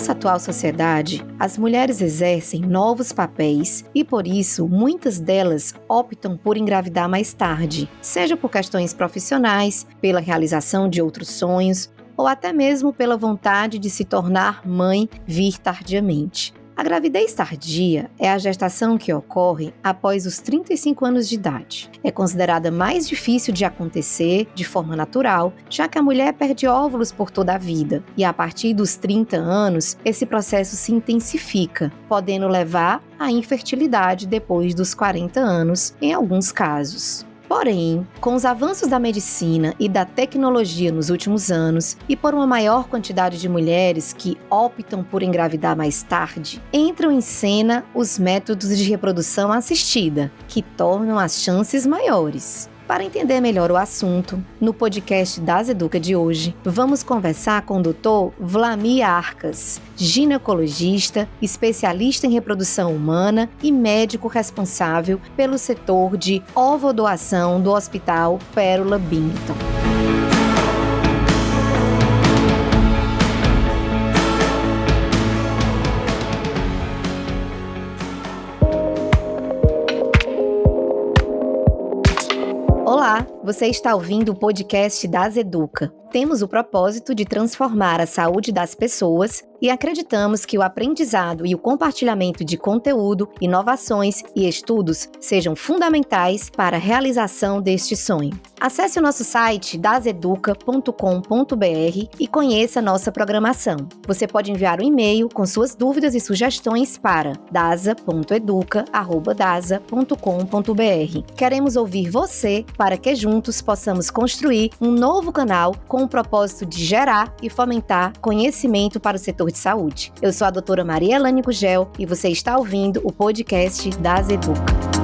nossa atual sociedade, as mulheres exercem novos papéis e, por isso, muitas delas optam por engravidar mais tarde, seja por questões profissionais, pela realização de outros sonhos ou até mesmo pela vontade de se tornar mãe vir tardiamente. A gravidez tardia é a gestação que ocorre após os 35 anos de idade. É considerada mais difícil de acontecer de forma natural, já que a mulher perde óvulos por toda a vida, e a partir dos 30 anos, esse processo se intensifica, podendo levar à infertilidade depois dos 40 anos, em alguns casos. Porém, com os avanços da medicina e da tecnologia nos últimos anos, e por uma maior quantidade de mulheres que optam por engravidar mais tarde, entram em cena os métodos de reprodução assistida, que tornam as chances maiores. Para entender melhor o assunto, no podcast das Educa de hoje, vamos conversar com o Dr. Vlamir Arcas, ginecologista, especialista em reprodução humana e médico responsável pelo setor de ovodoação do Hospital Pérola Bington. Você está ouvindo o podcast das Educa. Temos o propósito de transformar a saúde das pessoas e acreditamos que o aprendizado e o compartilhamento de conteúdo, inovações e estudos sejam fundamentais para a realização deste sonho. Acesse o nosso site daseduca.com.br e conheça nossa programação. Você pode enviar um e-mail com suas dúvidas e sugestões para dasa.educa@dasa.com.br. Queremos ouvir você para que juntos possamos construir um novo canal com o propósito de gerar e fomentar conhecimento para o setor de saúde. Eu sou a doutora Maria Elane Gugel e você está ouvindo o podcast das Educa.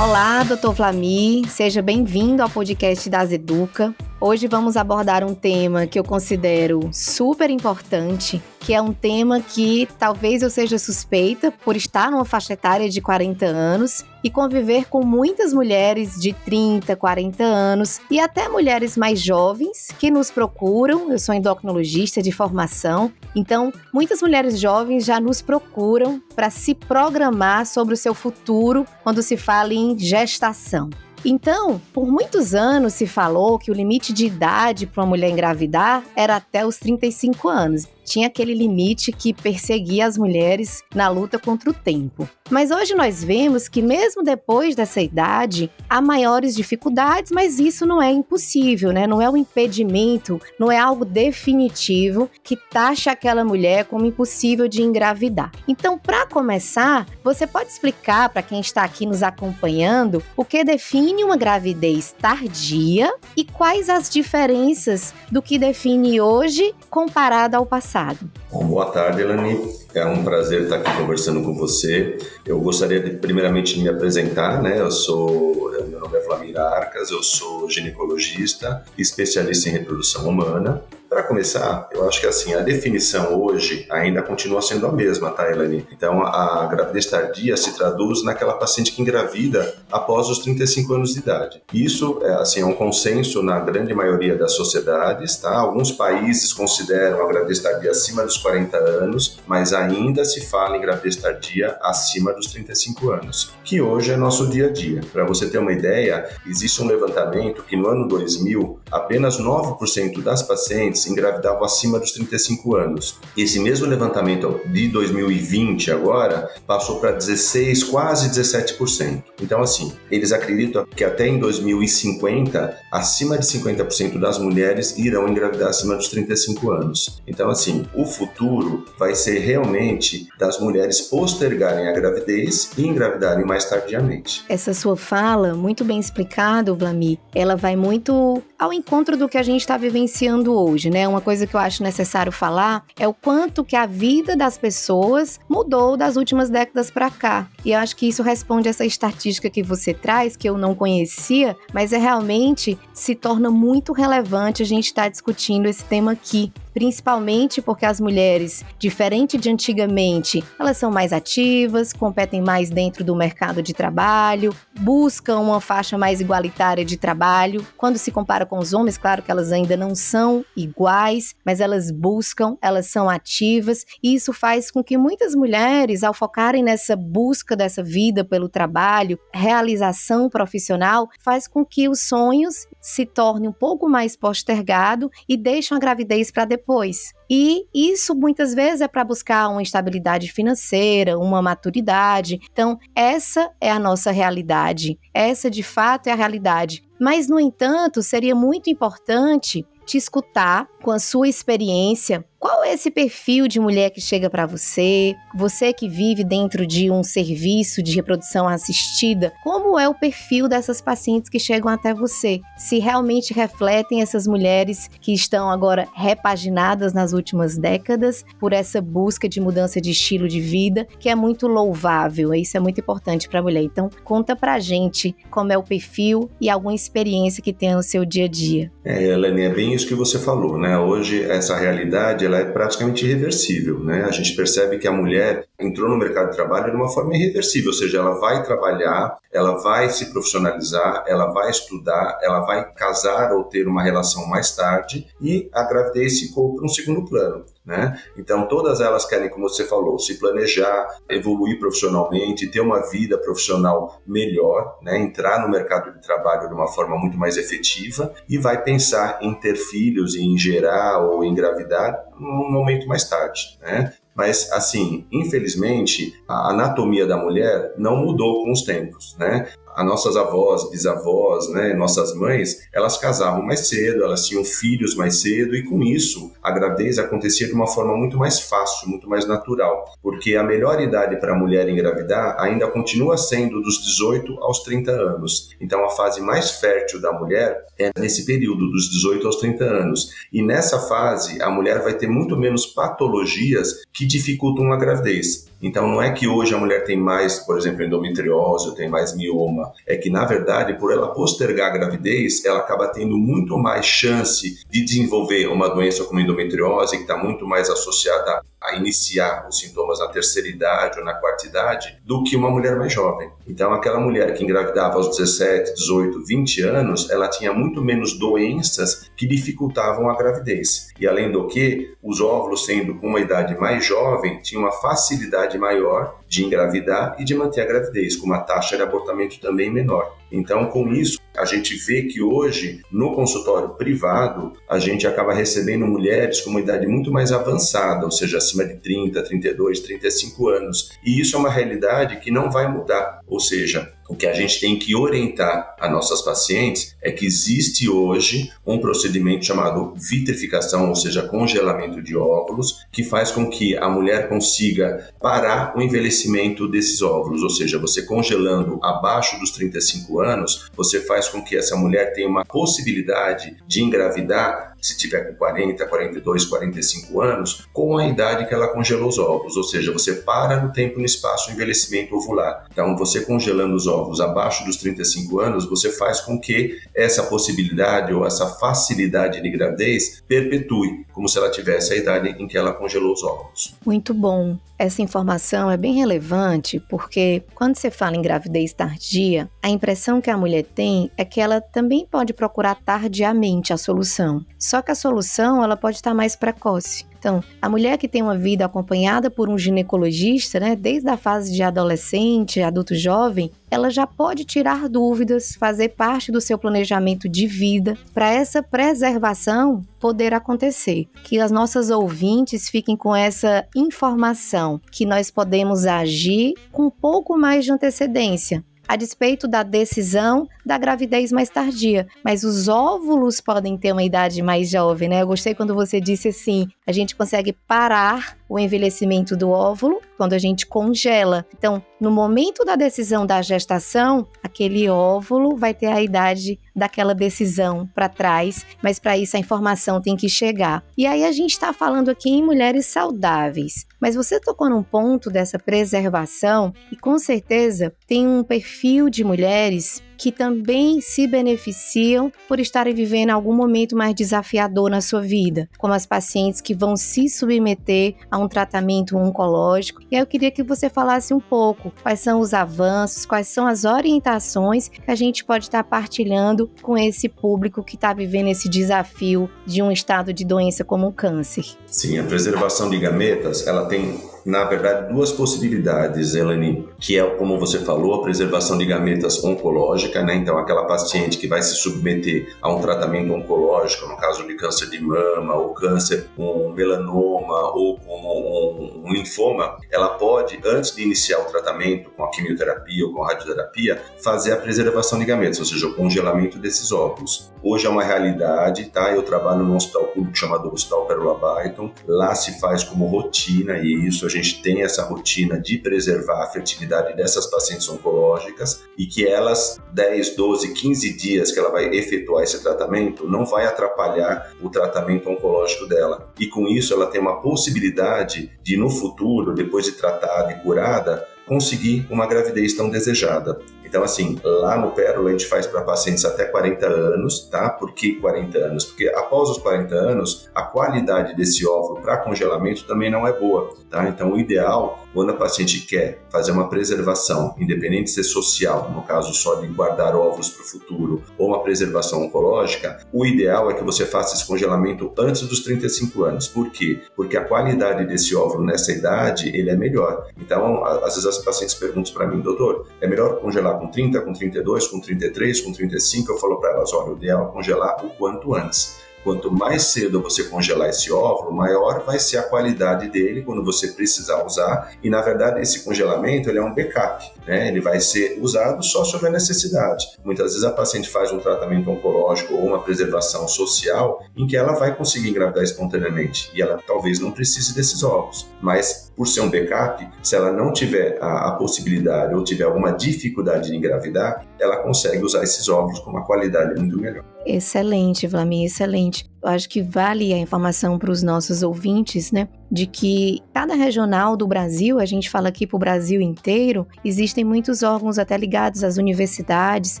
Olá, doutor Flamir, seja bem-vindo ao podcast das Educa. Hoje vamos abordar um tema que eu considero super importante, que é um tema que talvez eu seja suspeita por estar numa faixa etária de 40 anos e conviver com muitas mulheres de 30, 40 anos e até mulheres mais jovens que nos procuram. Eu sou endocrinologista de formação, então muitas mulheres jovens já nos procuram para se programar sobre o seu futuro quando se fala em gestação. Então, por muitos anos se falou que o limite de idade para uma mulher engravidar era até os 35 anos tinha aquele limite que perseguia as mulheres na luta contra o tempo. Mas hoje nós vemos que, mesmo depois dessa idade, há maiores dificuldades, mas isso não é impossível, né? Não é um impedimento, não é algo definitivo que taxa aquela mulher como impossível de engravidar. Então, para começar, você pode explicar para quem está aqui nos acompanhando o que define uma gravidez tardia e quais as diferenças do que define hoje comparado ao passado? Passado. Bom, boa tarde, Elani. É um prazer estar aqui conversando com você. Eu gostaria de, primeiramente, de me apresentar, né? Eu sou, meu nome é Flamira Arcas, eu sou ginecologista, especialista em reprodução humana. Para começar, eu acho que assim, a definição hoje ainda continua sendo a mesma, tá, Elane? Então, a gravidez tardia se traduz naquela paciente que engravida após os 35 anos de idade. Isso é, assim, é um consenso na grande maioria das sociedades, tá? Alguns países consideram a gravidez tardia acima dos 40 anos, mas ainda se fala em gravidez tardia acima dos 35 anos, que hoje é nosso dia a dia. Para você ter uma ideia, existe um levantamento que no ano 2000, apenas 9% das pacientes pacientes engravidavam acima dos 35 anos. Esse mesmo levantamento de 2020 agora passou para 16, quase 17%. Então assim, eles acreditam que até em 2050, acima de 50% das mulheres irão engravidar acima dos 35 anos. Então assim, o futuro vai ser realmente das mulheres postergarem a gravidez e engravidarem mais tardiamente. Essa sua fala, muito bem explicado, Vlamir, ela vai muito ao encontro do que a gente está vivenciando hoje, né? Uma coisa que eu acho necessário falar é o quanto que a vida das pessoas mudou das últimas décadas para cá. E eu acho que isso responde essa estatística que você traz, que eu não conhecia, mas é realmente se torna muito relevante a gente estar tá discutindo esse tema aqui principalmente porque as mulheres, diferente de antigamente, elas são mais ativas, competem mais dentro do mercado de trabalho, buscam uma faixa mais igualitária de trabalho. Quando se compara com os homens, claro que elas ainda não são iguais, mas elas buscam, elas são ativas, e isso faz com que muitas mulheres, ao focarem nessa busca dessa vida pelo trabalho, realização profissional, faz com que os sonhos se tornem um pouco mais postergado e deixam a gravidez para depois. E isso muitas vezes é para buscar uma estabilidade financeira, uma maturidade. Então, essa é a nossa realidade. Essa, de fato, é a realidade. Mas, no entanto, seria muito importante te escutar com a sua experiência qual é esse perfil de mulher que chega para você? Você que vive dentro de um serviço de reprodução assistida, como é o perfil dessas pacientes que chegam até você? Se realmente refletem essas mulheres que estão agora repaginadas nas últimas décadas por essa busca de mudança de estilo de vida, que é muito louvável. Isso é muito importante para a mulher. Então, conta pra gente como é o perfil e alguma experiência que tem no seu dia a dia. É, Helene, é bem isso que você falou, né? Hoje essa realidade ela é praticamente irreversível, né? A gente percebe que a mulher entrou no mercado de trabalho de uma forma irreversível, ou seja, ela vai trabalhar, ela vai se profissionalizar, ela vai estudar, ela vai casar ou ter uma relação mais tarde e a gravidez ficou para um segundo plano. Né? Então, todas elas querem, como você falou, se planejar, evoluir profissionalmente, ter uma vida profissional melhor, né? entrar no mercado de trabalho de uma forma muito mais efetiva e vai pensar em ter filhos, em gerar ou engravidar num momento mais tarde. Né? Mas, assim, infelizmente, a anatomia da mulher não mudou com os tempos, né? as nossas avós, bisavós, né, nossas mães, elas casavam mais cedo, elas tinham filhos mais cedo e com isso a gravidez acontecia de uma forma muito mais fácil, muito mais natural, porque a melhor idade para a mulher engravidar ainda continua sendo dos 18 aos 30 anos. Então a fase mais fértil da mulher é nesse período dos 18 aos 30 anos. E nessa fase a mulher vai ter muito menos patologias que dificultam a gravidez. Então não é que hoje a mulher tem mais, por exemplo, endometriose tem mais mioma, é que na verdade por ela postergar a gravidez, ela acaba tendo muito mais chance de desenvolver uma doença como endometriose que está muito mais associada a iniciar os sintomas na terceira idade ou na quarta idade do que uma mulher mais jovem. Então, aquela mulher que engravidava aos 17, 18, 20 anos, ela tinha muito menos doenças que dificultavam a gravidez. E além do que, os óvulos sendo com uma idade mais jovem, tinham uma facilidade maior de engravidar e de manter a gravidez, com uma taxa de abortamento também menor. Então, com isso, a gente vê que hoje, no consultório privado, a gente acaba recebendo mulheres com uma idade muito mais avançada, ou seja, acima de 30, 32, 35 anos. E isso é uma realidade que não vai mudar. Ou seja, o que a gente tem que orientar a nossas pacientes é que existe hoje um procedimento chamado vitrificação, ou seja, congelamento de óvulos, que faz com que a mulher consiga parar o envelhecimento desses óvulos, ou seja, você congelando abaixo dos 35 anos, você faz com que essa mulher tenha uma possibilidade de engravidar se tiver com 40, 42, 45 anos, com a idade que ela congelou os óvulos, ou seja, você para no tempo e no espaço o envelhecimento ovular. Então, você congelando os óvulos abaixo dos 35 anos, você faz com que essa possibilidade ou essa facilidade de gravidez perpetue, como se ela tivesse a idade em que ela congelou os óvulos. Muito bom. Essa informação é bem relevante porque quando você fala em gravidez tardia, a impressão que a mulher tem é que ela também pode procurar tardiamente a solução. Só que a solução ela pode estar mais precoce. Então, a mulher que tem uma vida acompanhada por um ginecologista, né, desde a fase de adolescente, adulto jovem, ela já pode tirar dúvidas, fazer parte do seu planejamento de vida para essa preservação poder acontecer. Que as nossas ouvintes fiquem com essa informação que nós podemos agir com um pouco mais de antecedência a despeito da decisão da gravidez mais tardia. Mas os óvulos podem ter uma idade mais jovem, né? Eu gostei quando você disse assim: a gente consegue parar o envelhecimento do óvulo quando a gente congela. Então, no momento da decisão da gestação, aquele óvulo vai ter a idade daquela decisão para trás, mas para isso a informação tem que chegar. E aí a gente está falando aqui em mulheres saudáveis. Mas você tocou num ponto dessa preservação e com certeza tem um perfil de mulheres que também se beneficiam por estarem vivendo algum momento mais desafiador na sua vida, como as pacientes que vão se submeter a um tratamento oncológico. E aí eu queria que você falasse um pouco quais são os avanços, quais são as orientações que a gente pode estar partilhando com esse público que está vivendo esse desafio de um estado de doença como o câncer. Sim, a preservação de gametas, ela tem na verdade, duas possibilidades, Elani, que é, como você falou, a preservação de gametas oncológica, né? Então, aquela paciente que vai se submeter a um tratamento oncológico, no caso de câncer de mama, ou câncer com melanoma, ou com um, um linfoma, ela pode, antes de iniciar o tratamento com a quimioterapia ou com a radioterapia, fazer a preservação de gametas, ou seja, o congelamento desses óvulos. Hoje é uma realidade, tá? Eu trabalho num hospital público chamado Hospital Pérola Byton. Lá se faz como rotina e isso a gente tem essa rotina de preservar a fertilidade dessas pacientes oncológicas e que elas 10, 12, 15 dias que ela vai efetuar esse tratamento não vai atrapalhar o tratamento oncológico dela. E com isso ela tem uma possibilidade de no futuro, depois de tratada e curada, conseguir uma gravidez tão desejada. Então, assim, lá no Pérola a gente faz para pacientes até 40 anos, tá? Por que 40 anos? Porque após os 40 anos, a qualidade desse óvulo para congelamento também não é boa, tá? Então, o ideal, quando a paciente quer fazer uma preservação, independente de ser social, no caso só de guardar óvulos para o futuro, ou uma preservação oncológica, o ideal é que você faça esse congelamento antes dos 35 anos. Por quê? Porque a qualidade desse óvulo nessa idade, ele é melhor. Então, às vezes as pacientes perguntam para mim, doutor, é melhor congelar com 30, com 32, com 33, com 35, eu falo para elas, olha, o ideal é congelar o quanto antes. Quanto mais cedo você congelar esse óvulo, maior vai ser a qualidade dele quando você precisar usar. E na verdade esse congelamento ele é um backup, né? Ele vai ser usado só se houver necessidade. Muitas vezes a paciente faz um tratamento oncológico ou uma preservação social em que ela vai conseguir engravidar espontaneamente e ela talvez não precise desses óvulos. Mas por ser um backup, se ela não tiver a, a possibilidade ou tiver alguma dificuldade de engravidar, ela consegue usar esses óvulos com uma qualidade muito melhor. Excelente, Vlamir, excelente. Eu acho que vale a informação para os nossos ouvintes, né? De que cada regional do Brasil, a gente fala aqui para o Brasil inteiro, existem muitos órgãos até ligados às universidades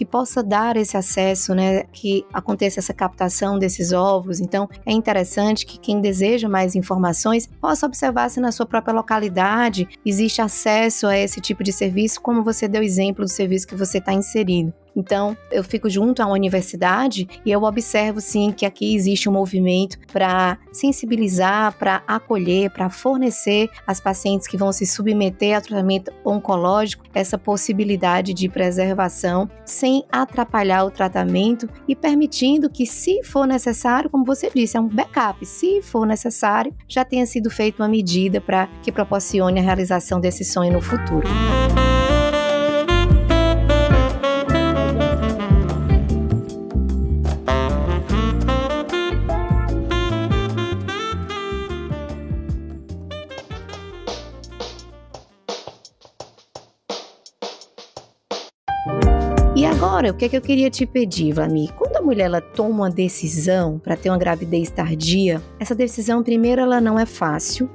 que possa dar esse acesso, né? Que aconteça essa captação desses óvulos. Então, é interessante que quem deseja mais informações possa observar se na sua própria localidade existe acesso a esse tipo de serviço, como você deu exemplo do serviço que você está inserido. Então, eu fico junto à universidade e eu observo sim que aqui existe um movimento para sensibilizar, para acolher, para fornecer às pacientes que vão se submeter a tratamento oncológico essa possibilidade de preservação sem atrapalhar o tratamento e permitindo que, se for necessário, como você disse, é um backup, se for necessário, já tenha sido feita uma medida para que proporcione a realização desse sonho no futuro. Agora, o que, é que eu queria te pedir, Vlamir? Quando a mulher ela toma uma decisão para ter uma gravidez tardia, essa decisão, primeiro, ela não é fácil,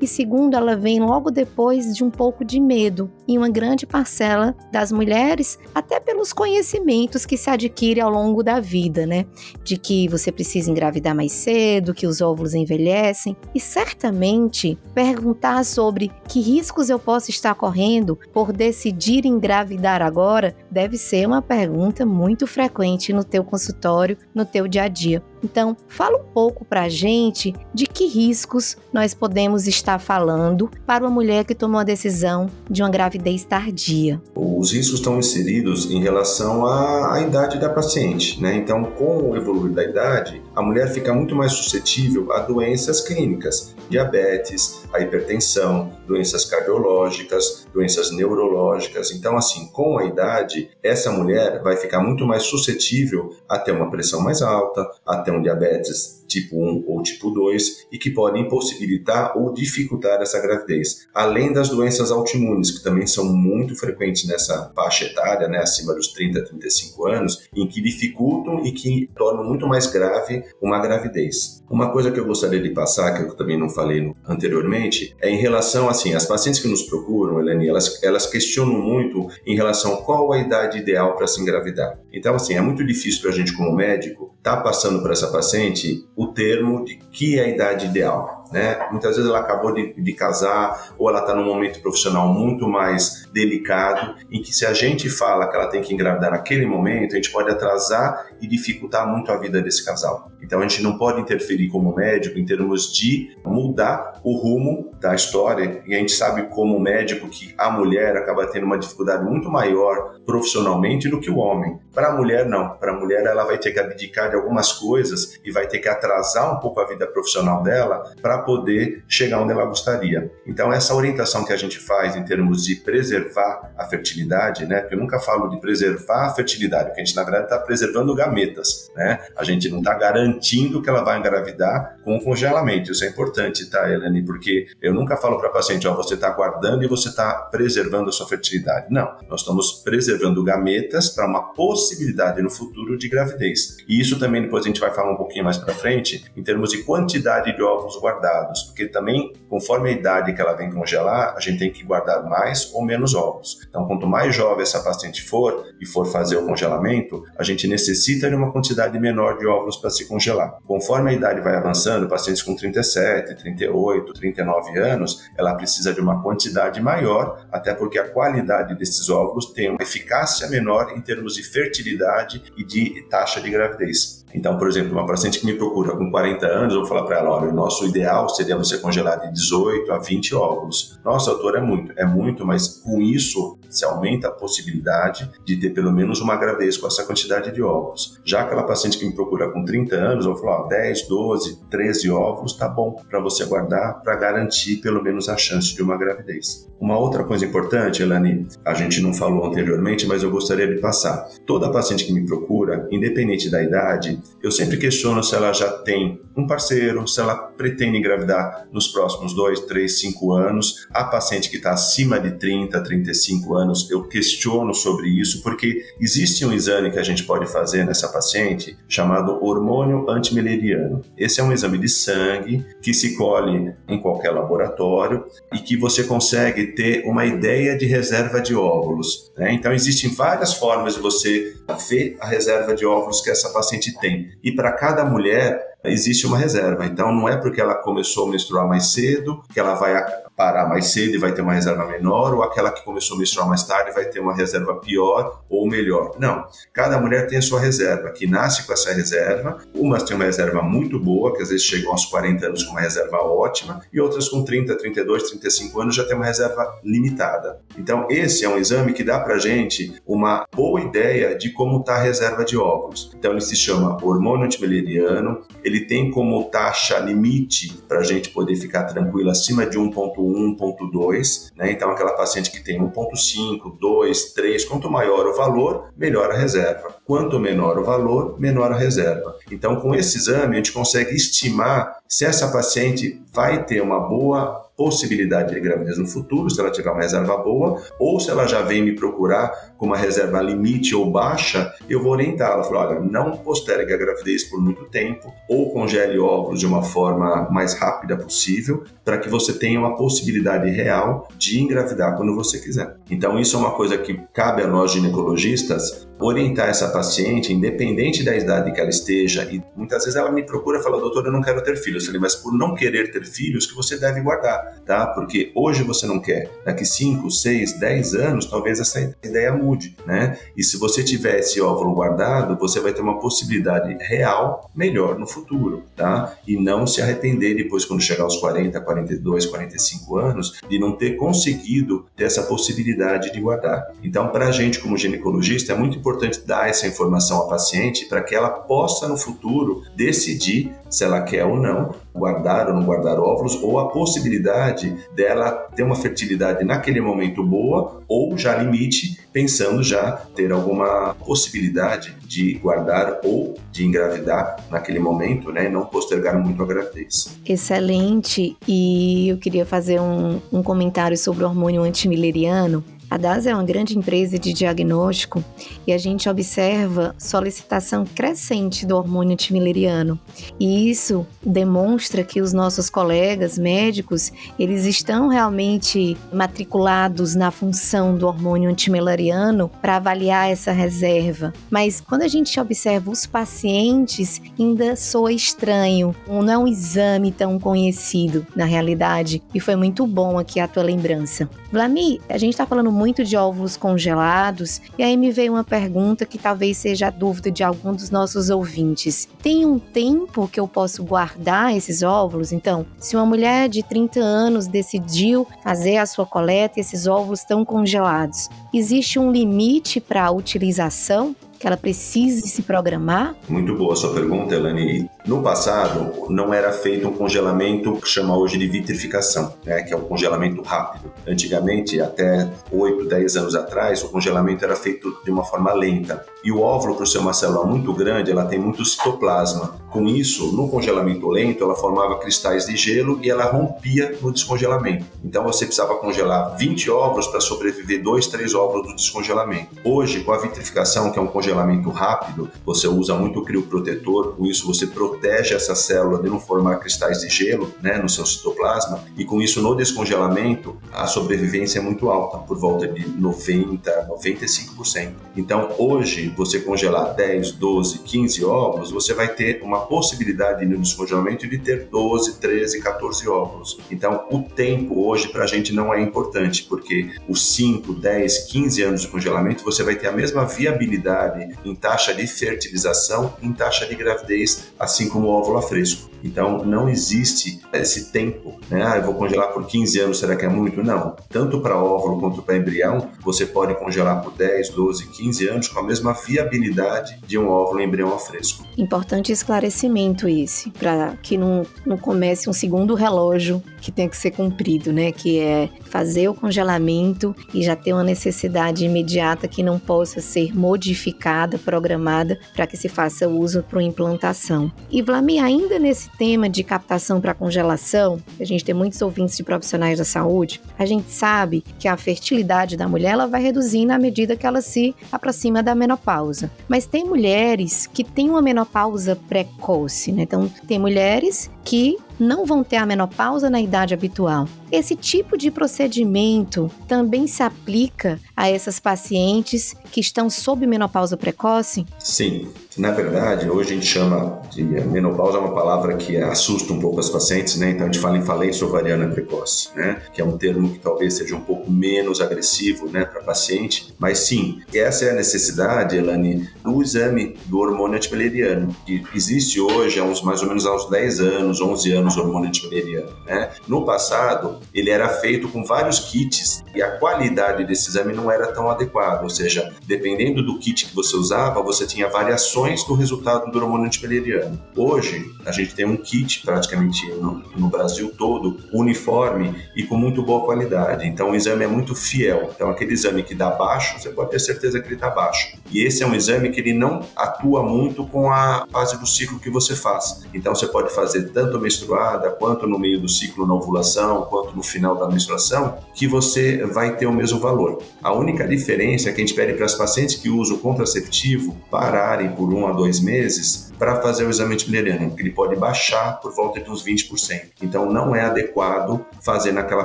e segundo, ela vem logo depois de um pouco de medo em uma grande parcela das mulheres, até pelos conhecimentos que se adquire ao longo da vida, né? De que você precisa engravidar mais cedo, que os óvulos envelhecem, e certamente perguntar sobre que riscos eu posso estar correndo por decidir engravidar agora deve ser uma pergunta muito frequente no teu consultório, no teu dia a dia. Então, fala um pouco para a gente de que riscos nós podemos estar falando para uma mulher que tomou a decisão de uma gravidez tardia. Os riscos estão inseridos em relação à, à idade da paciente, né? Então, com o evoluir da idade, a mulher fica muito mais suscetível a doenças clínicas, diabetes, a hipertensão, doenças cardiológicas, doenças neurológicas. Então, assim, com a idade, essa mulher vai ficar muito mais suscetível a ter uma pressão mais alta, a ter um diabetes tipo 1 ou tipo 2 e que podem impossibilitar ou dificultar essa gravidez. Além das doenças autoimunes, que também são muito frequentes nessa faixa etária, né, acima dos 30, 35 anos, em que dificultam e que tornam muito mais grave uma gravidez. Uma coisa que eu gostaria de passar, que eu também não falei anteriormente, é em relação, assim, as pacientes que nos procuram, Eleni, elas, elas questionam muito em relação a qual a idade ideal para se engravidar. Então, assim, é muito difícil para a gente como médico estar tá passando para essa paciente o termo de que é a idade ideal né? Muitas vezes ela acabou de, de casar ou ela está num momento profissional muito mais delicado, em que se a gente fala que ela tem que engravidar naquele momento, a gente pode atrasar e dificultar muito a vida desse casal. Então a gente não pode interferir como médico em termos de mudar o rumo da história. E a gente sabe como médico que a mulher acaba tendo uma dificuldade muito maior profissionalmente do que o homem. Para a mulher não. Para a mulher ela vai ter que abdicar de algumas coisas e vai ter que atrasar um pouco a vida profissional dela para poder chegar onde ela gostaria. Então, essa orientação que a gente faz em termos de preservar a fertilidade, né? Porque eu nunca falo de preservar a fertilidade, porque a gente, na verdade, está preservando gametas, né? A gente não está garantindo que ela vai engravidar com congelamento. Isso é importante, tá, Elane? Porque eu nunca falo para paciente, ó, você está guardando e você está preservando a sua fertilidade. Não, nós estamos preservando gametas para uma possibilidade no futuro de gravidez. E isso também depois a gente vai falar um pouquinho mais para frente, em termos de quantidade de óvulos guardados porque também, conforme a idade que ela vem congelar, a gente tem que guardar mais ou menos ovos. Então, quanto mais jovem essa paciente for e for fazer o congelamento, a gente necessita de uma quantidade menor de óvulos para se congelar. Conforme a idade vai avançando, pacientes com 37, 38, 39 anos, ela precisa de uma quantidade maior, até porque a qualidade desses óvulos tem uma eficácia menor em termos de fertilidade e de taxa de gravidez. Então, por exemplo, uma paciente que me procura com 40 anos, eu vou falar para ela: olha, o nosso ideal seria você congelar de 18 a 20 óvulos. Nossa, doutor, é muito. É muito, mas com isso se aumenta a possibilidade de ter pelo menos uma gravidez com essa quantidade de óvulos. Já aquela paciente que me procura com 30 anos, eu vou falar: ó, 10, 12, 13 óvulos tá bom para você guardar para garantir pelo menos a chance de uma gravidez. Uma outra coisa importante, Elani, a gente não falou anteriormente, mas eu gostaria de passar. Toda paciente que me procura, independente da idade, eu sempre questiono se ela já tem um parceiro, se ela pretende engravidar nos próximos 2, 3, 5 anos. A paciente que está acima de 30, 35 anos, eu questiono sobre isso, porque existe um exame que a gente pode fazer nessa paciente chamado hormônio antimeleriano. Esse é um exame de sangue que se colhe em qualquer laboratório e que você consegue ter uma ideia de reserva de óvulos. Né? Então, existem várias formas de você ver a reserva de óvulos que essa paciente tem. E para cada mulher, existe uma reserva. Então, não é porque ela começou a menstruar mais cedo que ela vai parar mais cedo e vai ter uma reserva menor, ou aquela que começou a menstruar mais tarde vai ter uma reserva pior ou melhor. Não. Cada mulher tem a sua reserva, que nasce com essa reserva. Umas têm uma reserva muito boa, que às vezes chegam aos 40 anos com uma reserva ótima, e outras com 30, 32, 35 anos já tem uma reserva limitada. Então, esse é um exame que dá pra gente uma boa ideia de como está a reserva de óvulos. Então, ele se chama hormônio antimeleriano, ele tem como taxa limite para a gente poder ficar tranquilo acima de 1,1, 1,2, né? Então, aquela paciente que tem 1,5, 2, 3, quanto maior o valor, melhor a reserva. Quanto menor o valor, menor a reserva. Então, com esse exame, a gente consegue estimar se essa paciente vai ter uma boa possibilidade de gravidez no futuro, se ela tiver uma reserva boa, ou se ela já vem me procurar com uma reserva limite ou baixa, eu vou orientá-la. Falar, olha, não postergue a gravidez por muito tempo, ou congele óvulos de uma forma mais rápida possível, para que você tenha uma possibilidade real de engravidar quando você quiser. Então, isso é uma coisa que cabe a nós ginecologistas orientar essa paciente, independente da idade que ela esteja, e muitas vezes ela me procura e fala, doutor, eu não quero ter filhos. Eu falei, mas por não querer ter filhos, que você deve guardar, tá? Porque hoje você não quer, daqui 5, 6, 10 anos, talvez essa ideia mude, né? E se você tiver esse óvulo guardado, você vai ter uma possibilidade real melhor no futuro, tá? E não se arrepender depois, quando chegar aos 40, 42, 45 anos, de não ter conseguido ter essa possibilidade de guardar. Então, para gente, como ginecologista, é muito importante importante dar essa informação à paciente para que ela possa no futuro decidir se ela quer ou não guardar ou não guardar óvulos, ou a possibilidade dela ter uma fertilidade naquele momento boa, ou já limite, pensando já ter alguma possibilidade de guardar ou de engravidar naquele momento, né, e não postergar muito a gravidez. Excelente, e eu queria fazer um, um comentário sobre o hormônio antimileriano. A DAS é uma grande empresa de diagnóstico e a gente observa solicitação crescente do hormônio antimileriano. E isso demonstra que os nossos colegas médicos, eles estão realmente matriculados na função do hormônio antimileriano para avaliar essa reserva. Mas quando a gente observa os pacientes, ainda soa estranho, não é um exame tão conhecido na realidade. E foi muito bom aqui a tua lembrança. Vlamir, a gente está falando muito de ovos congelados e aí me veio uma pergunta que talvez seja a dúvida de algum dos nossos ouvintes. Tem um tempo que eu posso guardar esses óvulos? Então, se uma mulher de 30 anos decidiu fazer a sua coleta e esses óvulos estão congelados, existe um limite para a utilização? Que ela precise se programar? Muito boa sua pergunta, Elane. No passado, não era feito um congelamento que chama hoje de vitrificação, né, que é um congelamento rápido. Antigamente, até 8, 10 anos atrás, o congelamento era feito de uma forma lenta. E o óvulo, por ser uma célula muito grande, ela tem muito citoplasma. Com isso, no congelamento lento, ela formava cristais de gelo e ela rompia no descongelamento. Então você precisava congelar 20 óvulos para sobreviver 2, 3 óvulos do descongelamento. Hoje, com a vitrificação, que é um congelamento rápido, você usa muito crioprotetor, com isso você protege essa célula de não formar cristais de gelo né, no seu citoplasma, e com isso no descongelamento a sobrevivência é muito alta, por volta de 90, 95%. Então hoje, você congelar 10, 12, 15 óvulos, você vai ter uma possibilidade no descongelamento de ter 12, 13, 14 óvulos. Então, o tempo hoje para a gente não é importante, porque os 5, 10, 15 anos de congelamento você vai ter a mesma viabilidade em taxa de fertilização, em taxa de gravidez, assim como o óvulo fresco. Então, não existe esse tempo, né? Ah, eu vou congelar por 15 anos, será que é muito? Não. Tanto para óvulo quanto para embrião, você pode congelar por 10, 12, 15 anos com a mesma viabilidade de um óvulo e embrião a fresco. Importante esclarecimento esse, para que não, não comece um segundo relógio que tem que ser cumprido, né? Que é fazer o congelamento e já ter uma necessidade imediata que não possa ser modificada, programada, para que se faça uso para implantação. E Vlamir, ainda nesse tema de captação para congelação, a gente tem muitos ouvintes de profissionais da saúde, a gente sabe que a fertilidade da mulher ela vai reduzindo à medida que ela se aproxima da menopausa. Mas tem mulheres que têm uma menopausa precoce, né? Então, tem mulheres que não vão ter a menopausa na idade habitual. Esse tipo de procedimento também se aplica a essas pacientes que estão sob menopausa precoce? Sim. Na verdade, hoje a gente chama de menopausa é uma palavra que assusta um pouco as pacientes, né? Então a gente fala em falência ovariana precoce, né? Que é um termo que talvez seja um pouco menos agressivo, né, para paciente. Mas sim, essa é a necessidade, Elane, do exame do hormônio antipileriano, que existe hoje há uns mais ou menos há uns 10 anos, 11 anos o hormônio antipileriano, né? No passado, ele era feito com vários kits e a qualidade desse exame não era tão adequada, ou seja, dependendo do kit que você usava, você tinha variações do resultado do hormônio antipileriano. Hoje, a gente tem um kit praticamente no, no Brasil todo, uniforme e com muito boa qualidade. Então, o exame é muito fiel. Então, aquele exame que dá baixo, você pode ter certeza que ele está baixo. E esse é um exame que ele não atua muito com a fase do ciclo que você faz. Então, você pode fazer tanto menstruada, quanto no meio do ciclo na ovulação, quanto no final da menstruação, que você vai ter o mesmo valor. A única diferença é que a gente pede para as pacientes que usam contraceptivo pararem por um a dois meses para fazer o exame antimileriano, porque ele pode baixar por volta de uns 20%. Então, não é adequado fazer naquela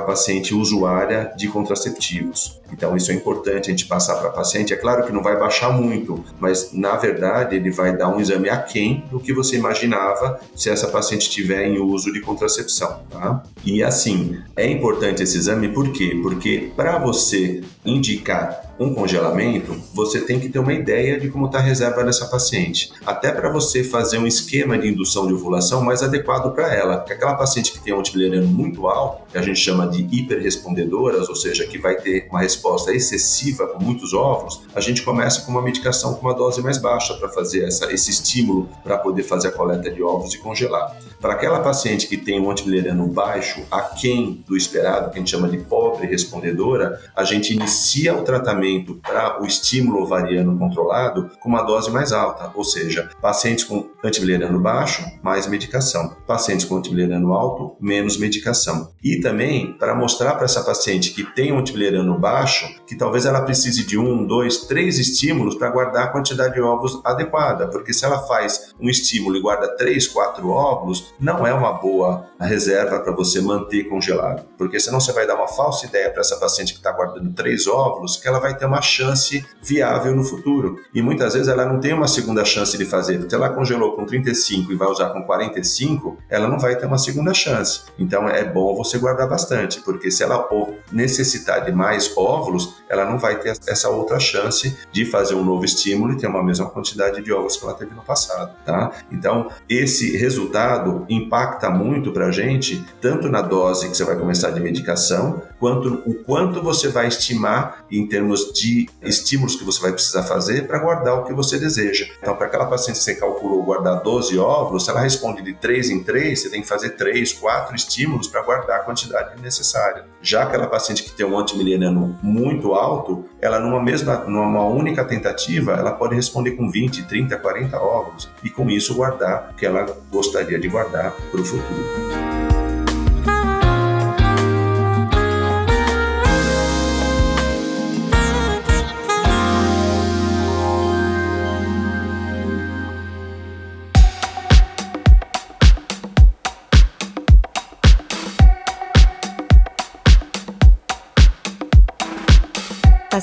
paciente usuária de contraceptivos. Então, isso é importante a gente passar para a paciente. É claro que não vai baixar muito, mas na verdade ele vai dar um exame aquém do que você imaginava se essa paciente estiver em uso de contracepção. Tá? E assim, é importante esse exame por quê? Porque para você indicar um congelamento, você tem que ter uma ideia de como está a reserva dessa paciente. Até para você fazer um esquema de indução de ovulação mais adequado para ela. Porque aquela paciente que tem um antibileriano muito alto, que a gente chama de hiperrespondedoras, ou seja, que vai ter uma resposta excessiva com muitos óvulos, a gente começa com uma medicação com uma dose mais baixa para fazer essa, esse estímulo para poder fazer a coleta de óvulos e congelar. Para aquela paciente que tem um antibileriano baixo, aquém do esperado, que a gente chama de pobre respondedora, a gente inicia o tratamento para o estímulo ovariano controlado com uma dose mais alta, ou seja, pacientes com antibileriano baixo, mais medicação. Pacientes com antibileriano alto, menos medicação. E também para mostrar para essa paciente que tem um baixo, que talvez ela precise de um, dois, três estímulos para guardar a quantidade de óvulos adequada, porque se ela faz um estímulo e guarda três, quatro óvulos, não é uma boa reserva para você manter congelado, porque senão você vai dar uma falsa ideia para essa paciente que está guardando três óvulos que ela vai ter uma chance viável no futuro. E muitas vezes ela não tem uma segunda chance de fazer, porque ela congelou com 35 e vai usar com 45, ela não vai ter uma segunda chance. Então é bom você guardar bastante, porque se ela necessitar de mais óvulos, ela não vai ter essa outra chance de fazer um novo estímulo e ter uma mesma quantidade de óvulos que ela teve no passado, tá? Então, esse resultado impacta muito para a gente, tanto na dose que você vai começar de medicação, quanto o quanto você vai estimar em termos de estímulos que você vai precisar fazer para guardar o que você deseja. Então, para aquela paciente que você calculou guardar 12 óvulos, se ela responde de 3 em 3, você tem que fazer 3, 4 estímulos para guardar a quantidade necessária. Já aquela paciente que tem um antimileniano muito alto, ela numa mesma, numa única tentativa, ela pode responder com 20, 30, 40 óvulos e com isso guardar o que ela gostaria de guardar para o futuro.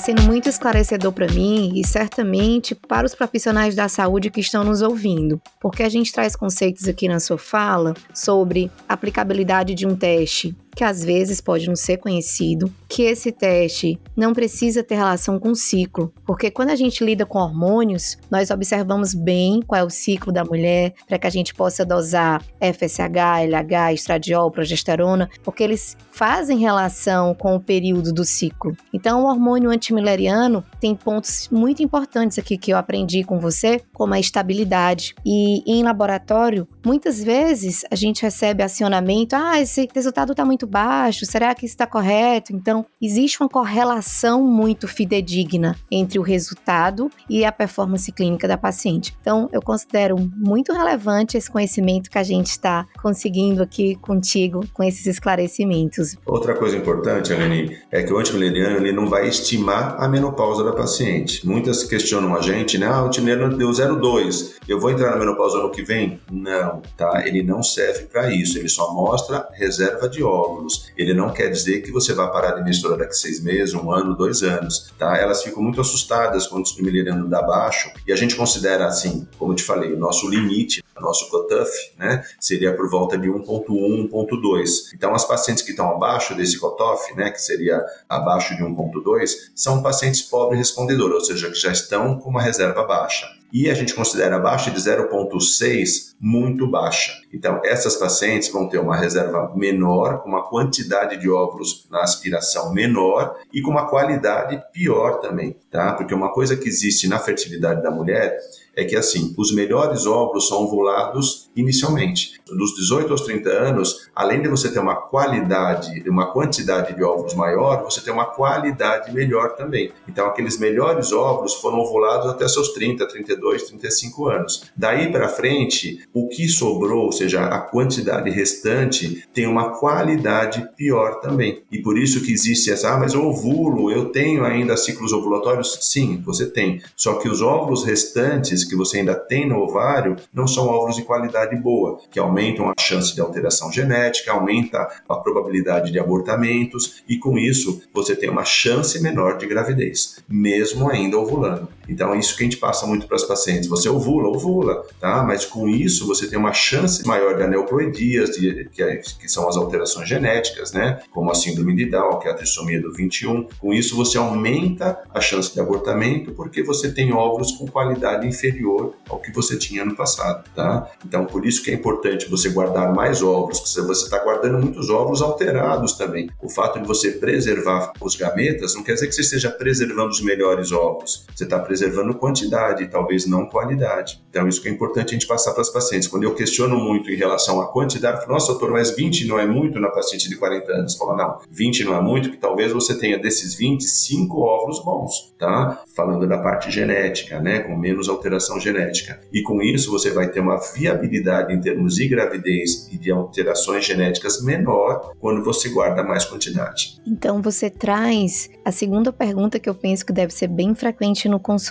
Sendo muito esclarecedor para mim e certamente para os profissionais da saúde que estão nos ouvindo, porque a gente traz conceitos aqui na sua fala sobre aplicabilidade de um teste que às vezes pode não ser conhecido, que esse teste não precisa ter relação com o ciclo, porque quando a gente lida com hormônios, nós observamos bem qual é o ciclo da mulher para que a gente possa dosar FSH, LH, estradiol, progesterona, porque eles fazem relação com o período do ciclo. Então, o hormônio antimileriano tem pontos muito importantes aqui que eu aprendi com você, como a estabilidade. E em laboratório, muitas vezes a gente recebe acionamento: ah, esse resultado está muito muito baixo, será que está correto? Então, existe uma correlação muito fidedigna entre o resultado e a performance clínica da paciente. Então, eu considero muito relevante esse conhecimento que a gente está conseguindo aqui contigo com esses esclarecimentos. Outra coisa importante, Aline, é que o antimileniano ele não vai estimar a menopausa da paciente. Muitas questionam a gente, né? Ah, o antimileniano deu 0,2, eu vou entrar na menopausa ano que vem? Não, tá? Ele não serve para isso, ele só mostra reserva de óvulos Ele não quer dizer que você vai parar de menstruar daqui seis meses, um ano, dois anos, tá? Elas ficam muito assustadas quando o mileniano dá baixo e a gente considera assim, como eu te falei, o nosso limite, o nosso cutoff, né, seria por volta de 1.1, 1.2. Então, as pacientes que estão abaixo desse cutoff, né, que seria abaixo de 1.2, são pacientes pobres respondedoras, ou seja, que já estão com uma reserva baixa e a gente considera abaixo de 0,6 muito baixa. Então, essas pacientes vão ter uma reserva menor, uma quantidade de óvulos na aspiração menor e com uma qualidade pior também, tá? Porque uma coisa que existe na fertilidade da mulher é que assim, os melhores óvulos são ovulados inicialmente. Dos 18 aos 30 anos, além de você ter uma qualidade, uma quantidade de óvulos maior, você tem uma qualidade melhor também. Então, aqueles melhores óvulos foram ovulados até seus 30, 32, 35 anos. Daí para frente, o que sobrou, ou seja, a quantidade restante, tem uma qualidade pior também. E por isso que existe essa, ah, mas eu ovulo, eu tenho ainda ciclos ovulatórios? Sim, você tem. Só que os óvulos restantes que você ainda tem no ovário não são óvulos de qualidade boa, que aumentam a chance de alteração genética, aumenta a probabilidade de abortamentos e com isso você tem uma chance menor de gravidez, mesmo ainda ovulando. Então é isso que a gente passa muito para as pacientes. Você ovula, ovula, tá? Mas com isso você tem uma chance maior de aneuploidias, de, que, é, que são as alterações genéticas, né? Como a síndrome de Down, que é a trissomia do 21. Com isso você aumenta a chance de abortamento porque você tem óvulos com qualidade inferior ao que você tinha no passado, tá? Então por isso que é importante você guardar mais óvulos, porque você está guardando muitos óvulos alterados também. O fato de você preservar os gametas não quer dizer que você esteja preservando os melhores óvulos. Você está preservando quantidade, talvez não qualidade. Então, isso que é importante a gente passar para as pacientes. Quando eu questiono muito em relação à quantidade, eu falo, nossa, doutor, mas 20 não é muito na paciente de 40 anos? Fala, não, 20 não é muito, que talvez você tenha desses 20, 5 óvulos bons, tá? Falando da parte genética, né? Com menos alteração genética. E com isso, você vai ter uma viabilidade em termos de gravidez e de alterações genéticas menor quando você guarda mais quantidade. Então, você traz a segunda pergunta que eu penso que deve ser bem frequente no consultório.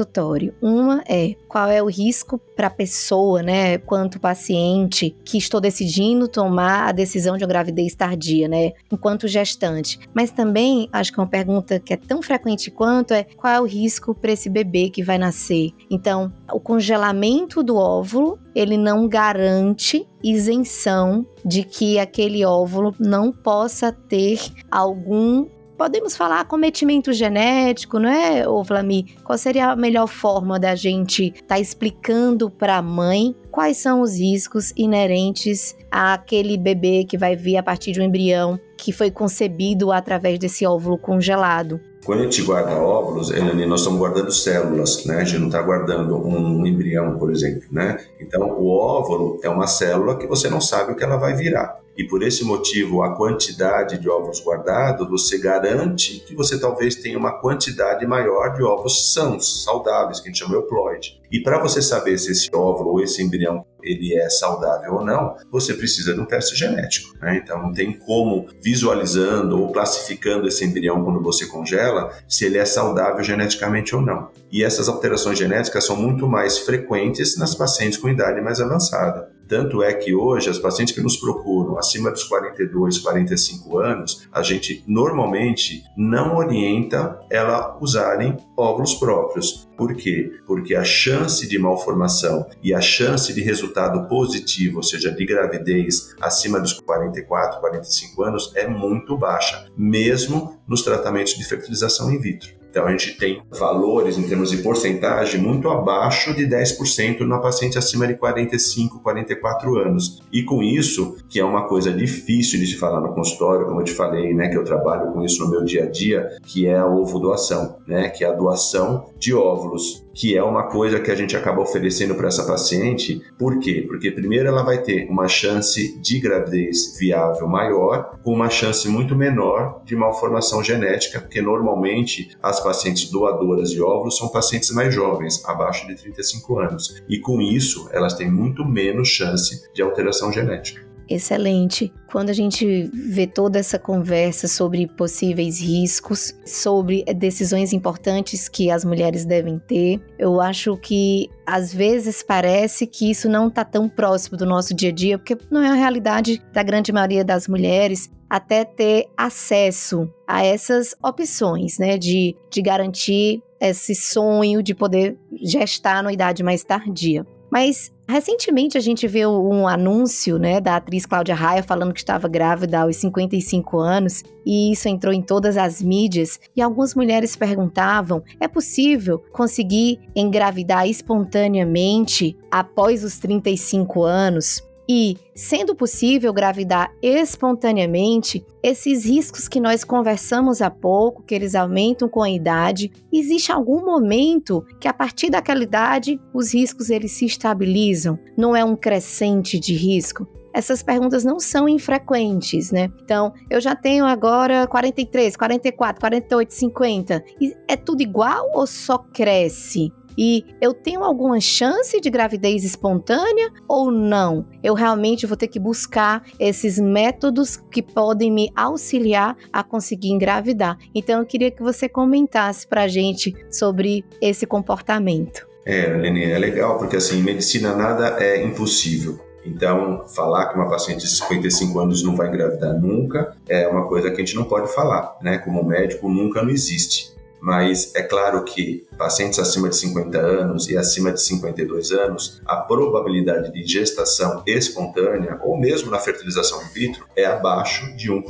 Uma é qual é o risco para a pessoa, né, quanto paciente que estou decidindo tomar a decisão de uma gravidez tardia, né, enquanto gestante. Mas também acho que uma pergunta que é tão frequente quanto é qual é o risco para esse bebê que vai nascer. Então, o congelamento do óvulo ele não garante isenção de que aquele óvulo não possa ter algum podemos falar cometimento genético, não é, ô Vlami? Qual seria a melhor forma da gente estar tá explicando para a mãe quais são os riscos inerentes àquele bebê que vai vir a partir de um embrião que foi concebido através desse óvulo congelado? Quando a gente guarda óvulos, nós estamos guardando células, né? A gente não está guardando um embrião, por exemplo, né? Então, o óvulo é uma célula que você não sabe o que ela vai virar e por esse motivo a quantidade de ovos guardados, você garante que você talvez tenha uma quantidade maior de ovos sãos, saudáveis, que a gente chama euploide. E para você saber se esse óvulo ou esse embrião ele é saudável ou não, você precisa de um teste genético. Né? Então não tem como visualizando ou classificando esse embrião quando você congela se ele é saudável geneticamente ou não. E essas alterações genéticas são muito mais frequentes nas pacientes com idade mais avançada. Tanto é que hoje as pacientes que nos procuram acima dos 42, 45 anos, a gente normalmente não orienta ela usarem óvulos próprios. Por quê? Porque a chance de malformação e a chance de resultado positivo, ou seja, de gravidez acima dos 44, 45 anos, é muito baixa, mesmo nos tratamentos de fertilização in vitro. Então, a gente tem valores em termos de porcentagem muito abaixo de 10% na paciente acima de 45, 44 anos. E com isso, que é uma coisa difícil de se falar no consultório, como eu te falei, né, que eu trabalho com isso no meu dia a dia, que é a ovo doação, né, que é a doação de óvulos que é uma coisa que a gente acaba oferecendo para essa paciente. Por quê? Porque primeiro ela vai ter uma chance de gravidez viável maior, com uma chance muito menor de malformação genética, porque normalmente as pacientes doadoras de óvulos são pacientes mais jovens, abaixo de 35 anos. E com isso, elas têm muito menos chance de alteração genética. Excelente. Quando a gente vê toda essa conversa sobre possíveis riscos, sobre decisões importantes que as mulheres devem ter, eu acho que às vezes parece que isso não está tão próximo do nosso dia a dia, porque não é a realidade da grande maioria das mulheres até ter acesso a essas opções, né, de, de garantir esse sonho de poder gestar na idade mais tardia. Mas recentemente a gente viu um anúncio, né, da atriz Cláudia Raia falando que estava grávida aos 55 anos, e isso entrou em todas as mídias, e algumas mulheres perguntavam: é possível conseguir engravidar espontaneamente após os 35 anos? E, sendo possível gravidar espontaneamente, esses riscos que nós conversamos há pouco, que eles aumentam com a idade, existe algum momento que a partir daquela idade os riscos eles se estabilizam? Não é um crescente de risco? essas perguntas não são infrequentes, né? Então, eu já tenho agora 43, 44, 48, 50. E é tudo igual ou só cresce? E eu tenho alguma chance de gravidez espontânea ou não? Eu realmente vou ter que buscar esses métodos que podem me auxiliar a conseguir engravidar. Então eu queria que você comentasse para a gente sobre esse comportamento. É, Lene, é legal porque assim, medicina nada é impossível. Então, falar que uma paciente de 55 anos não vai engravidar nunca é uma coisa que a gente não pode falar, né? Como médico, nunca não existe mas é claro que pacientes acima de 50 anos e acima de 52 anos, a probabilidade de gestação espontânea ou mesmo na fertilização in vitro é abaixo de 1%,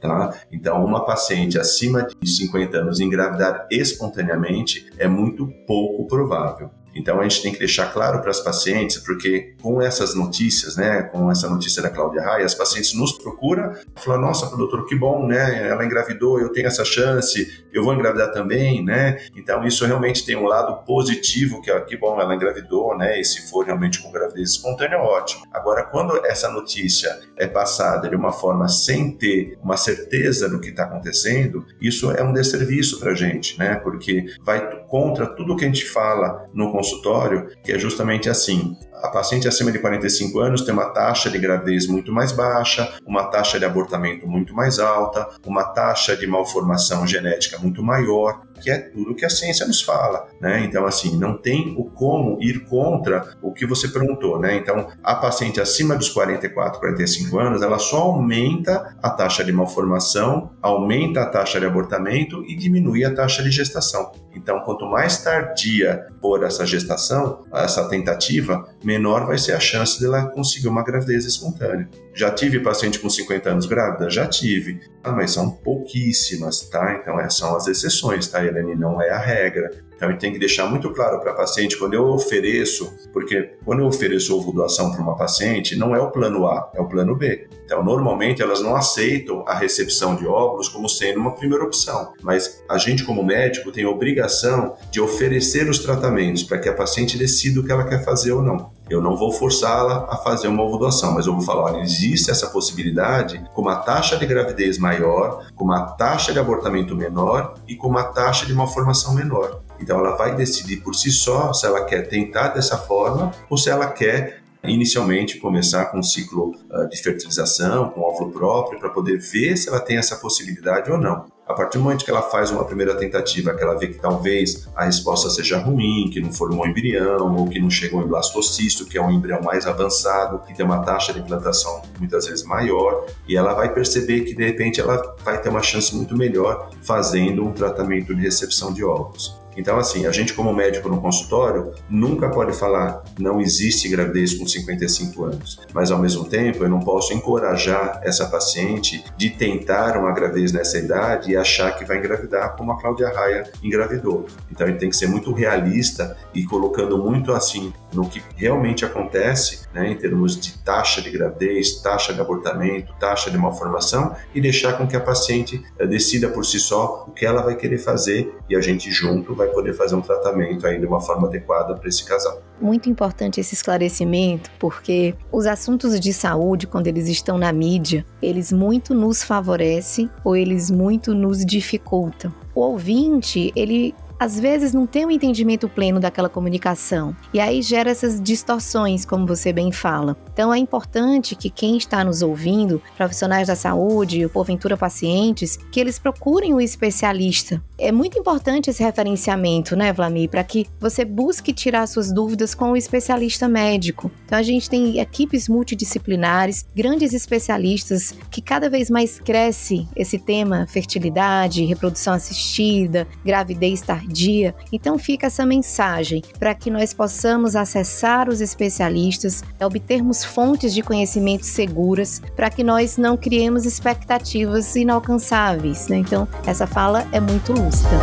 tá? Então, uma paciente acima de 50 anos engravidar espontaneamente é muito pouco provável. Então a gente tem que deixar claro para as pacientes, porque com essas notícias, né, com essa notícia da Cláudia Raia, as pacientes nos procuram, falam: "Nossa, doutor, que bom, né? Ela engravidou, eu tenho essa chance, eu vou engravidar também, né?" Então isso realmente tem um lado positivo, que é que bom, ela engravidou, né? E se for realmente com gravidez espontânea, ótimo. Agora, quando essa notícia é passada de uma forma sem ter uma certeza do que está acontecendo, isso é um desserviço para a gente, né? Porque vai contra tudo que a gente fala no consultório, que é justamente assim: a paciente acima de 45 anos tem uma taxa de gravidez muito mais baixa, uma taxa de abortamento muito mais alta, uma taxa de malformação genética muito maior, que é tudo que a ciência nos fala, né? Então, assim, não tem o como ir contra o que você perguntou, né? Então, a paciente acima dos 44, 45 anos, ela só aumenta a taxa de malformação, aumenta a taxa de abortamento e diminui a taxa de gestação. Então, quanto mais tardia for essa gestação, essa tentativa, menor vai ser a chance dela conseguir uma gravidez espontânea. Já tive paciente com 50 anos grávida? Já tive. Ah, mas são pouquíssimas, tá? Então, essas são as exceções, tá, Helene? Não é a regra. Então, eu tenho que deixar muito claro para a paciente, quando eu ofereço, porque quando eu ofereço ovo doação para uma paciente, não é o plano A, é o plano B. Então, normalmente elas não aceitam a recepção de óvulos como sendo uma primeira opção, mas a gente, como médico, tem a obrigação de oferecer os tratamentos para que a paciente decida o que ela quer fazer ou não. Eu não vou forçá-la a fazer uma ovo doação, mas eu vou falar: olha, existe essa possibilidade com uma taxa de gravidez maior, com uma taxa de abortamento menor e com uma taxa de malformação menor. Então ela vai decidir por si só se ela quer tentar dessa forma ou se ela quer inicialmente começar com um ciclo uh, de fertilização, com óvulo próprio, para poder ver se ela tem essa possibilidade ou não. A partir do momento que ela faz uma primeira tentativa, que ela vê que talvez a resposta seja ruim, que não formou um embrião, ou que não chegou em blastocisto, que é um embrião mais avançado, que tem uma taxa de implantação muitas vezes maior, e ela vai perceber que de repente ela vai ter uma chance muito melhor fazendo um tratamento de recepção de óvulos. Então, assim, a gente como médico no consultório nunca pode falar não existe gravidez com 55 anos, mas ao mesmo tempo eu não posso encorajar essa paciente de tentar uma gravidez nessa idade e achar que vai engravidar como a Cláudia Raia engravidou. Então, ele tem que ser muito realista e colocando muito assim no que realmente acontece, né, em termos de taxa de gravidez, taxa de abortamento, taxa de malformação e deixar com que a paciente eh, decida por si só o que ela vai querer fazer e a gente junto vai poder fazer um tratamento aí de uma forma adequada para esse casal. Muito importante esse esclarecimento, porque os assuntos de saúde, quando eles estão na mídia, eles muito nos favorecem ou eles muito nos dificultam. O ouvinte, ele às vezes não tem um entendimento pleno daquela comunicação. E aí gera essas distorções, como você bem fala. Então é importante que quem está nos ouvindo, profissionais da saúde, ou porventura pacientes, que eles procurem o especialista. É muito importante esse referenciamento, né, Vlamir, para que você busque tirar suas dúvidas com o especialista médico. Então a gente tem equipes multidisciplinares, grandes especialistas que cada vez mais cresce esse tema fertilidade, reprodução assistida, gravidez tardia dia. Então fica essa mensagem para que nós possamos acessar os especialistas, obtermos fontes de conhecimento seguras, para que nós não criemos expectativas inalcançáveis. Né? Então essa fala é muito lúcida.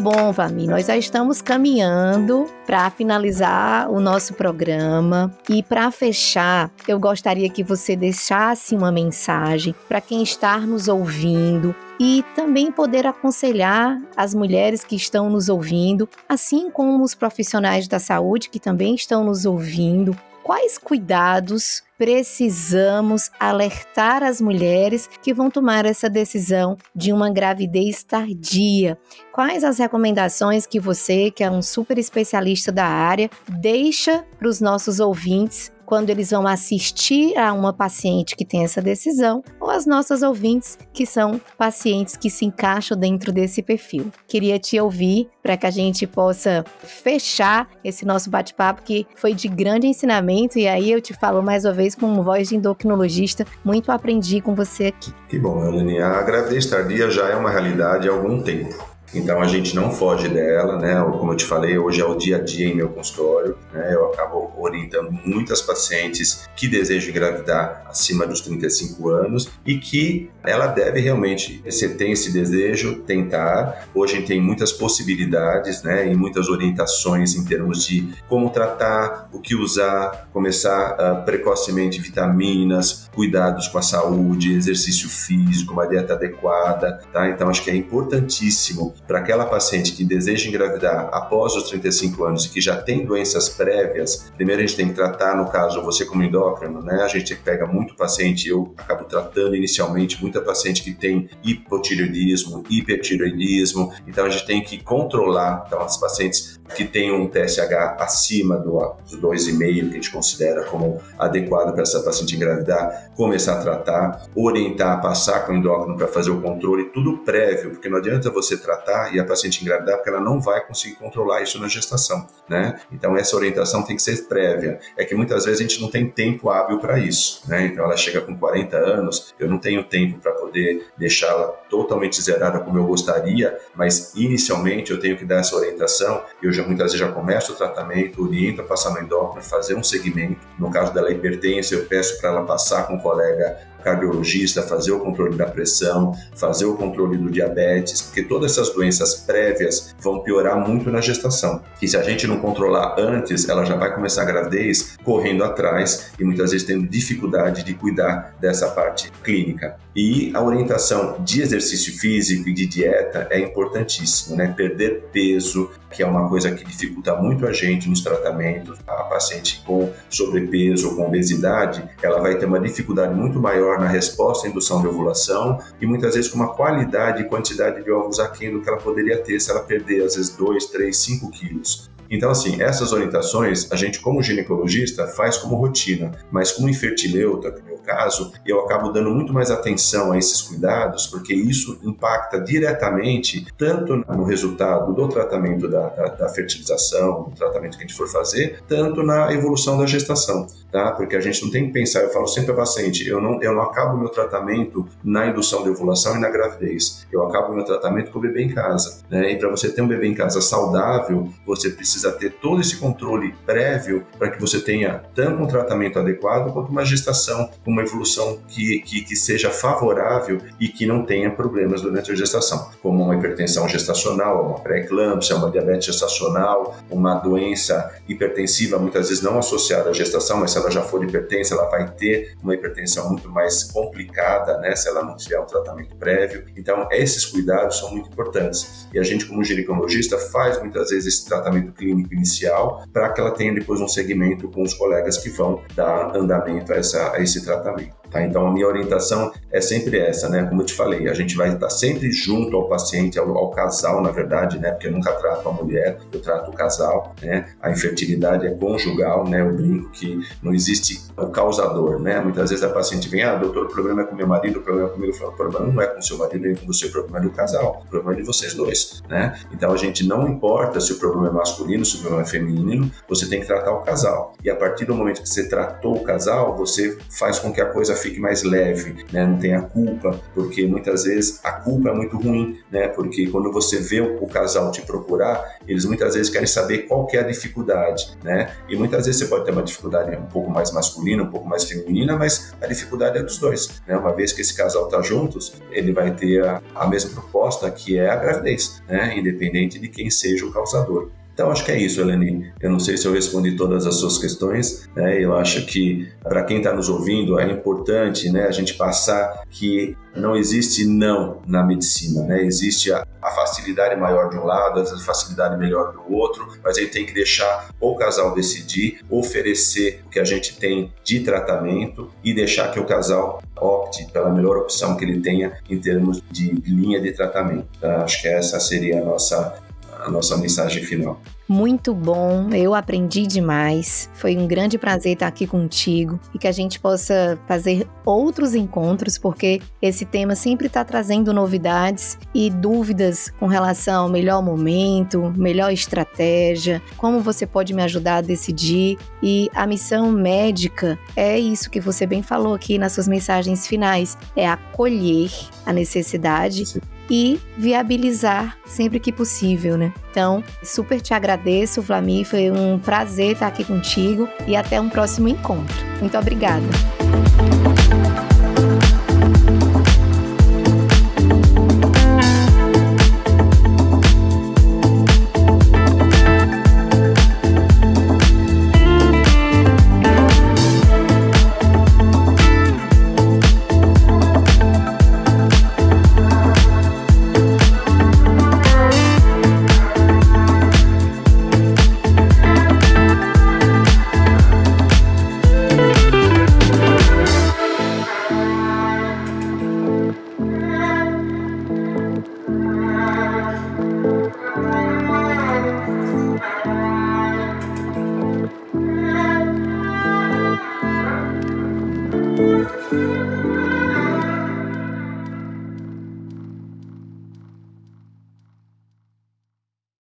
Bom, Vami. Nós já estamos caminhando para finalizar o nosso programa e para fechar, eu gostaria que você deixasse uma mensagem para quem está nos ouvindo e também poder aconselhar as mulheres que estão nos ouvindo, assim como os profissionais da saúde que também estão nos ouvindo, quais cuidados precisamos alertar as mulheres que vão tomar essa decisão de uma gravidez tardia. Quais as recomendações que você, que é um super especialista da área, deixa para os nossos ouvintes quando eles vão assistir a uma paciente que tem essa decisão, ou as nossas ouvintes que são pacientes que se encaixam dentro desse perfil. Queria te ouvir para que a gente possa fechar esse nosso bate-papo que foi de grande ensinamento e aí eu te falo mais uma vez com voz de endocrinologista, muito aprendi com você aqui. Que bom, Eleni. A gravidez tardia já é uma realidade há algum tempo. Então a gente não foge dela, né? Como eu te falei, hoje é o dia a dia em meu consultório, né? Eu acabo orientando muitas pacientes que desejam engravidar acima dos 35 anos e que ela deve realmente, se tem esse desejo, tentar. Hoje tem muitas possibilidades, né? E muitas orientações em termos de como tratar, o que usar, começar uh, precocemente vitaminas, cuidados com a saúde, exercício físico, uma dieta adequada, tá? Então acho que é importantíssimo para aquela paciente que deseja engravidar após os 35 anos e que já tem doenças prévias, primeiro a gente tem que tratar, no caso, você como endócrino, né? A gente pega muito paciente, eu acabo tratando inicialmente muita paciente que tem hipotireoidismo, hipertireoidismo, então a gente tem que controlar, então as pacientes que têm um TSH acima do, do 2,5, que a gente considera como adequado para essa paciente engravidar, começar a tratar, orientar, passar com o endócrino para fazer o controle, tudo prévio, porque não adianta você tratar e a paciente engravidar, porque ela não vai conseguir controlar isso na gestação, né? Então essa orientação tem que ser prévia. É que muitas vezes a gente não tem tempo hábil para isso, né? Então ela chega com 40 anos, eu não tenho tempo para poder deixá-la totalmente zerada como eu gostaria, mas inicialmente eu tenho que dar essa orientação, eu já muitas vezes já começa o tratamento, orienta a passar no endócrino, fazer um segmento. No caso dela hipertensa, eu peço para ela passar com um colega cardiologista, fazer o controle da pressão, fazer o controle do diabetes, porque todas essas doenças prévias vão piorar muito na gestação. E se a gente não controlar antes, ela já vai começar a gravidez correndo atrás e muitas vezes tendo dificuldade de cuidar dessa parte clínica. E a orientação de exercício físico e de dieta é importantíssimo, né? Perder peso, que é uma coisa que dificulta muito a gente nos tratamentos. A paciente com sobrepeso ou com obesidade, ela vai ter uma dificuldade muito maior na resposta à indução de ovulação e muitas vezes com uma qualidade e quantidade de ovos aquém do que ela poderia ter se ela perder às vezes 2, 3, 5 quilos. Então, assim, essas orientações a gente, como ginecologista, faz como rotina, mas como infertileuta, no meu caso, eu acabo dando muito mais atenção a esses cuidados, porque isso impacta diretamente tanto no resultado do tratamento da, da, da fertilização, do tratamento que a gente for fazer, tanto na evolução da gestação, tá? Porque a gente não tem que pensar, eu falo sempre para paciente, eu não, eu não acabo meu tratamento na indução de ovulação e na gravidez, eu acabo meu tratamento com o bebê em casa, né? E para você ter um bebê em casa saudável, você precisa precisa ter todo esse controle prévio para que você tenha tanto um tratamento adequado quanto uma gestação com uma evolução que, que, que seja favorável e que não tenha problemas durante a gestação, como uma hipertensão gestacional, uma pré-eclâmpsia, uma diabetes gestacional, uma doença hipertensiva, muitas vezes não associada à gestação, mas se ela já for hipertensa, ela vai ter uma hipertensão muito mais complicada, né, se ela não tiver um tratamento prévio. Então, esses cuidados são muito importantes. E a gente, como ginecologista, faz muitas vezes esse tratamento clínico clínico inicial, para que ela tenha depois um segmento com os colegas que vão dar andamento a, essa, a esse tratamento. Tá? Então, a minha orientação é sempre essa, né? Como eu te falei, a gente vai estar sempre junto ao paciente, ao, ao, casal, na verdade, né? Porque eu nunca trato a mulher, eu trato o casal, né? A infertilidade é conjugal, né? Eu brinco que não existe o causador, né? Muitas vezes a paciente vem, ah, doutor, o problema é com meu marido, o problema é comigo. Eu falo, o problema não é com seu marido nem com você, o problema é do casal, o problema é de vocês dois, né? Então, a gente não importa se o problema é masculino, se o problema é feminino, você tem que tratar o casal. E a partir do momento que você tratou o casal, você faz com que a coisa fique mais leve, né? Não tem a culpa, porque muitas vezes a culpa é muito ruim, né? Porque quando você vê o casal te procurar, eles muitas vezes querem saber qual que é a dificuldade, né? E muitas vezes você pode ter uma dificuldade um pouco mais masculina, um pouco mais feminina, mas a dificuldade é dos dois, né? Uma vez que esse casal está juntos, ele vai ter a, a mesma proposta que é a gravidez, né? Independente de quem seja o causador. Então, acho que é isso, Eleni. Eu não sei se eu respondi todas as suas questões. Né? Eu acho que, para quem está nos ouvindo, é importante né, a gente passar que não existe não na medicina. Né? Existe a, a facilidade maior de um lado, a facilidade melhor do outro, mas aí tem que deixar o casal decidir, oferecer o que a gente tem de tratamento e deixar que o casal opte pela melhor opção que ele tenha em termos de linha de tratamento. Tá? Acho que essa seria a nossa a nossa mensagem final. Muito bom, eu aprendi demais. Foi um grande prazer estar aqui contigo e que a gente possa fazer outros encontros, porque esse tema sempre está trazendo novidades e dúvidas com relação ao melhor momento, melhor estratégia, como você pode me ajudar a decidir. E a missão médica é isso que você bem falou aqui nas suas mensagens finais: é acolher a necessidade. Sim e viabilizar sempre que possível, né? Então, super te agradeço, Flami, foi um prazer estar aqui contigo e até um próximo encontro. Muito obrigada.